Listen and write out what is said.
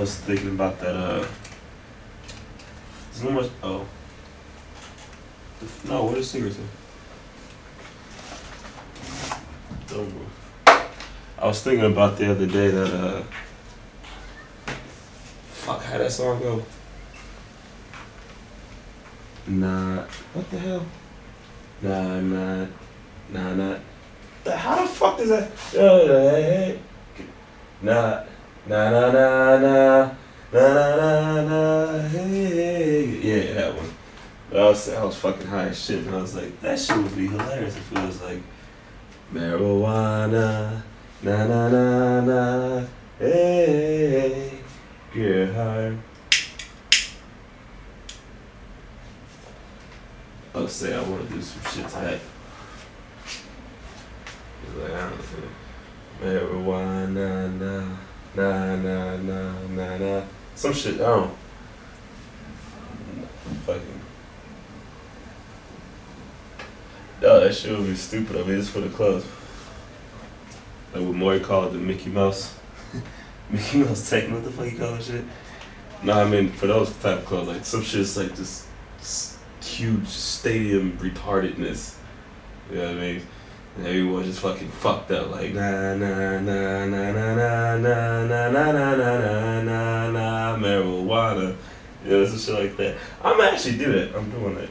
I was thinking about that. Uh, there's no much. Oh, no. What is cigarettes? Don't move. I was thinking about the other day that uh. Fuck, how that song go? Nah, what the hell? Nah, nah, nah, nah. How the fuck does that? Uh, hey. Nah, nah, nah, nah, nah, nah, nah, hey. Yeah, that one. I was, I was fucking high as shit, and I was like, that shit would be hilarious if it was like marijuana, na na na na, hey, get high. I'll say I want to do some shit to that. It's like, I don't know. Marijuana, na, na, na, na, na, na. Some shit, I don't. Fucking. No, that shit would be stupid. I mean, it's for the clubs. Like what Maury called the Mickey Mouse. Mickey Mouse techno, what the fuck you call that shit? No, I mean, for those type of clubs, like some shit's like just s- huge stadium retardedness. You know what I mean? And everyone just fucking fucked up, like na na na na na na na na na na na na. You some shit like that. I'm actually do that. I'm doing that.